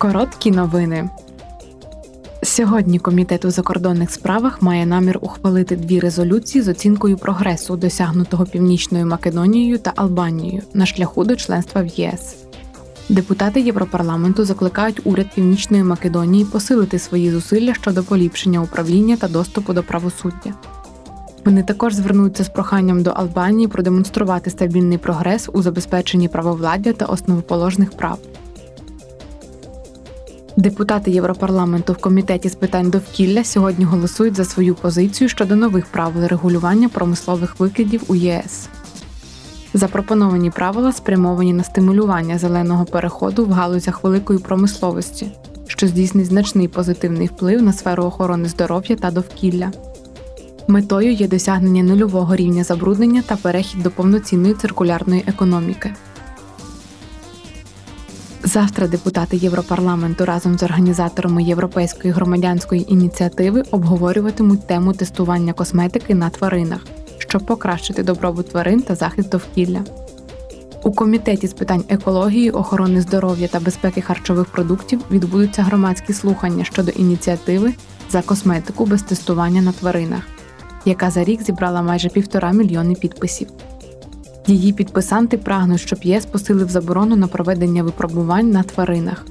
Короткі новини. Сьогодні Комітет у закордонних справах має намір ухвалити дві резолюції з оцінкою прогресу, досягнутого Північною Македонією та Албанією на шляху до членства в ЄС. Депутати Європарламенту закликають уряд Північної Македонії посилити свої зусилля щодо поліпшення управління та доступу до правосуддя. Вони також звернуться з проханням до Албанії продемонструвати стабільний прогрес у забезпеченні правовладдя та основоположних прав. Депутати Європарламенту в комітеті з питань довкілля сьогодні голосують за свою позицію щодо нових правил регулювання промислових викидів у ЄС. Запропоновані правила спрямовані на стимулювання зеленого переходу в галузях великої промисловості, що здійснить значний позитивний вплив на сферу охорони здоров'я та довкілля. Метою є досягнення нульового рівня забруднення та перехід до повноцінної циркулярної економіки. Завтра депутати Європарламенту разом з організаторами Європейської громадянської ініціативи обговорюватимуть тему тестування косметики на тваринах, щоб покращити добробут тварин та захист довкілля. У комітеті з питань екології, охорони здоров'я та безпеки харчових продуктів відбудуться громадські слухання щодо ініціативи за косметику без тестування на тваринах, яка за рік зібрала майже півтора мільйони підписів. Її підписанти прагнуть, щоб ЄС посилив заборону на проведення випробувань на тваринах,